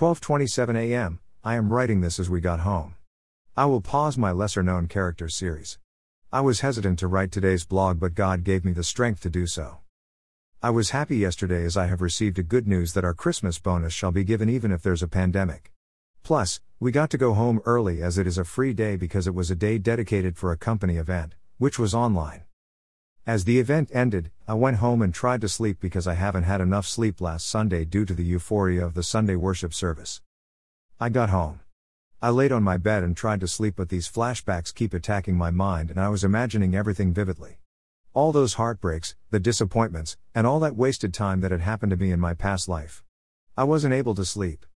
12:27 a.m. I am writing this as we got home. I will pause my lesser known characters series. I was hesitant to write today's blog but God gave me the strength to do so. I was happy yesterday as I have received a good news that our Christmas bonus shall be given even if there's a pandemic. Plus, we got to go home early as it is a free day because it was a day dedicated for a company event, which was online. As the event ended, I went home and tried to sleep because I haven't had enough sleep last Sunday due to the euphoria of the Sunday worship service. I got home. I laid on my bed and tried to sleep, but these flashbacks keep attacking my mind, and I was imagining everything vividly. All those heartbreaks, the disappointments, and all that wasted time that had happened to me in my past life. I wasn't able to sleep.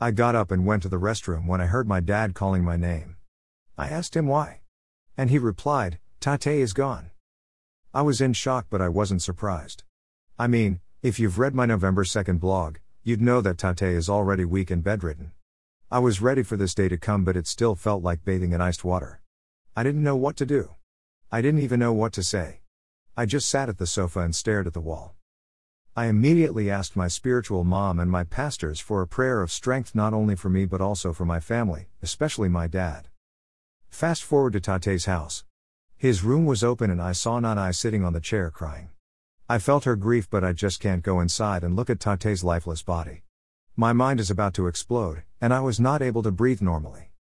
I got up and went to the restroom when I heard my dad calling my name. I asked him why. And he replied, Tate is gone. I was in shock, but I wasn't surprised. I mean, if you've read my November 2nd blog, you'd know that Tate is already weak and bedridden. I was ready for this day to come, but it still felt like bathing in iced water. I didn't know what to do. I didn't even know what to say. I just sat at the sofa and stared at the wall. I immediately asked my spiritual mom and my pastors for a prayer of strength not only for me but also for my family, especially my dad. Fast forward to Tate's house. His room was open and I saw Nanai sitting on the chair crying. I felt her grief, but I just can't go inside and look at Tate's lifeless body. My mind is about to explode, and I was not able to breathe normally.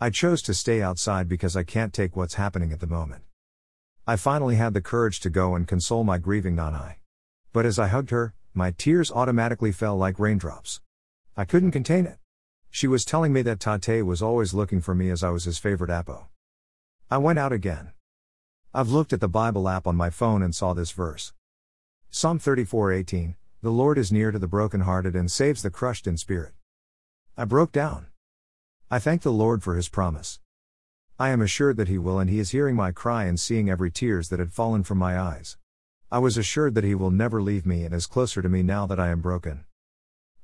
I chose to stay outside because I can't take what's happening at the moment. I finally had the courage to go and console my grieving Nanai. But as I hugged her, my tears automatically fell like raindrops. I couldn't contain it. She was telling me that Tate was always looking for me as I was his favorite Apo. I went out again. I've looked at the Bible app on my phone and saw this verse. Psalm 34:18, The Lord is near to the brokenhearted and saves the crushed in spirit. I broke down. I thank the Lord for his promise. I am assured that he will and he is hearing my cry and seeing every tears that had fallen from my eyes. I was assured that he will never leave me and is closer to me now that I am broken.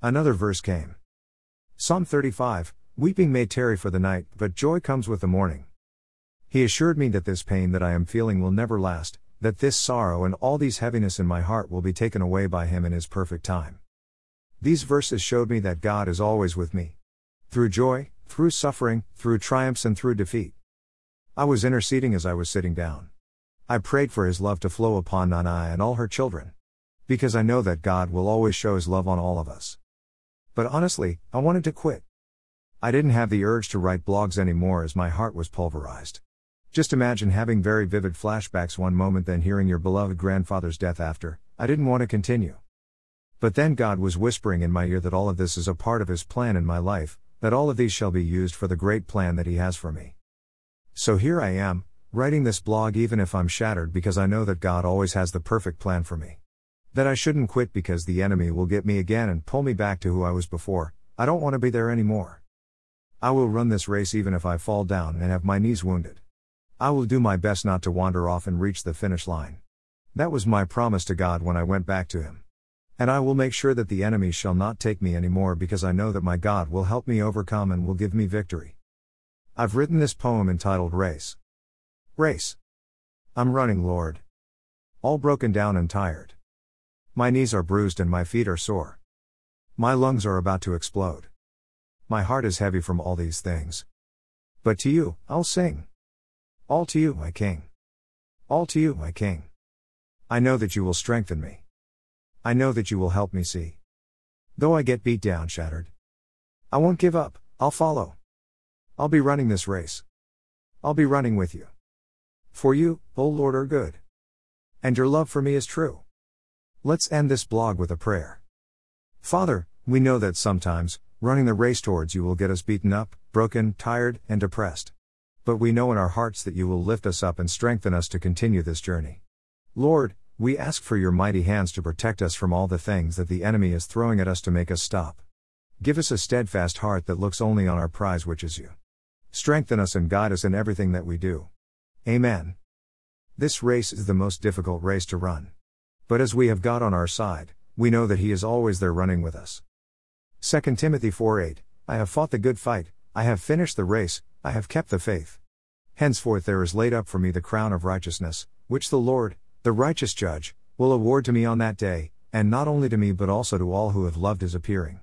Another verse came. Psalm 35, Weeping may tarry for the night, but joy comes with the morning. He assured me that this pain that I am feeling will never last, that this sorrow and all these heaviness in my heart will be taken away by Him in His perfect time. These verses showed me that God is always with me. Through joy, through suffering, through triumphs, and through defeat. I was interceding as I was sitting down. I prayed for His love to flow upon Nanai and all her children. Because I know that God will always show His love on all of us. But honestly, I wanted to quit. I didn't have the urge to write blogs anymore as my heart was pulverized. Just imagine having very vivid flashbacks one moment, then hearing your beloved grandfather's death after. I didn't want to continue. But then God was whispering in my ear that all of this is a part of His plan in my life, that all of these shall be used for the great plan that He has for me. So here I am, writing this blog even if I'm shattered because I know that God always has the perfect plan for me. That I shouldn't quit because the enemy will get me again and pull me back to who I was before, I don't want to be there anymore. I will run this race even if I fall down and have my knees wounded. I will do my best not to wander off and reach the finish line. That was my promise to God when I went back to Him. And I will make sure that the enemy shall not take me anymore because I know that my God will help me overcome and will give me victory. I've written this poem entitled Race. Race. I'm running, Lord. All broken down and tired. My knees are bruised and my feet are sore. My lungs are about to explode. My heart is heavy from all these things. But to you, I'll sing. All to you, my King. All to you, my King. I know that you will strengthen me. I know that you will help me see. Though I get beat down, shattered. I won't give up, I'll follow. I'll be running this race. I'll be running with you. For you, O Lord, are good. And your love for me is true. Let's end this blog with a prayer. Father, we know that sometimes, running the race towards you will get us beaten up, broken, tired, and depressed but we know in our hearts that you will lift us up and strengthen us to continue this journey. Lord, we ask for your mighty hands to protect us from all the things that the enemy is throwing at us to make us stop. Give us a steadfast heart that looks only on our prize, which is you. Strengthen us and guide us in everything that we do. Amen. This race is the most difficult race to run. But as we have God on our side, we know that He is always there running with us. 2 Timothy 4 8 I have fought the good fight, I have finished the race, I have kept the faith. Henceforth there is laid up for me the crown of righteousness, which the Lord, the righteous judge, will award to me on that day, and not only to me but also to all who have loved his appearing.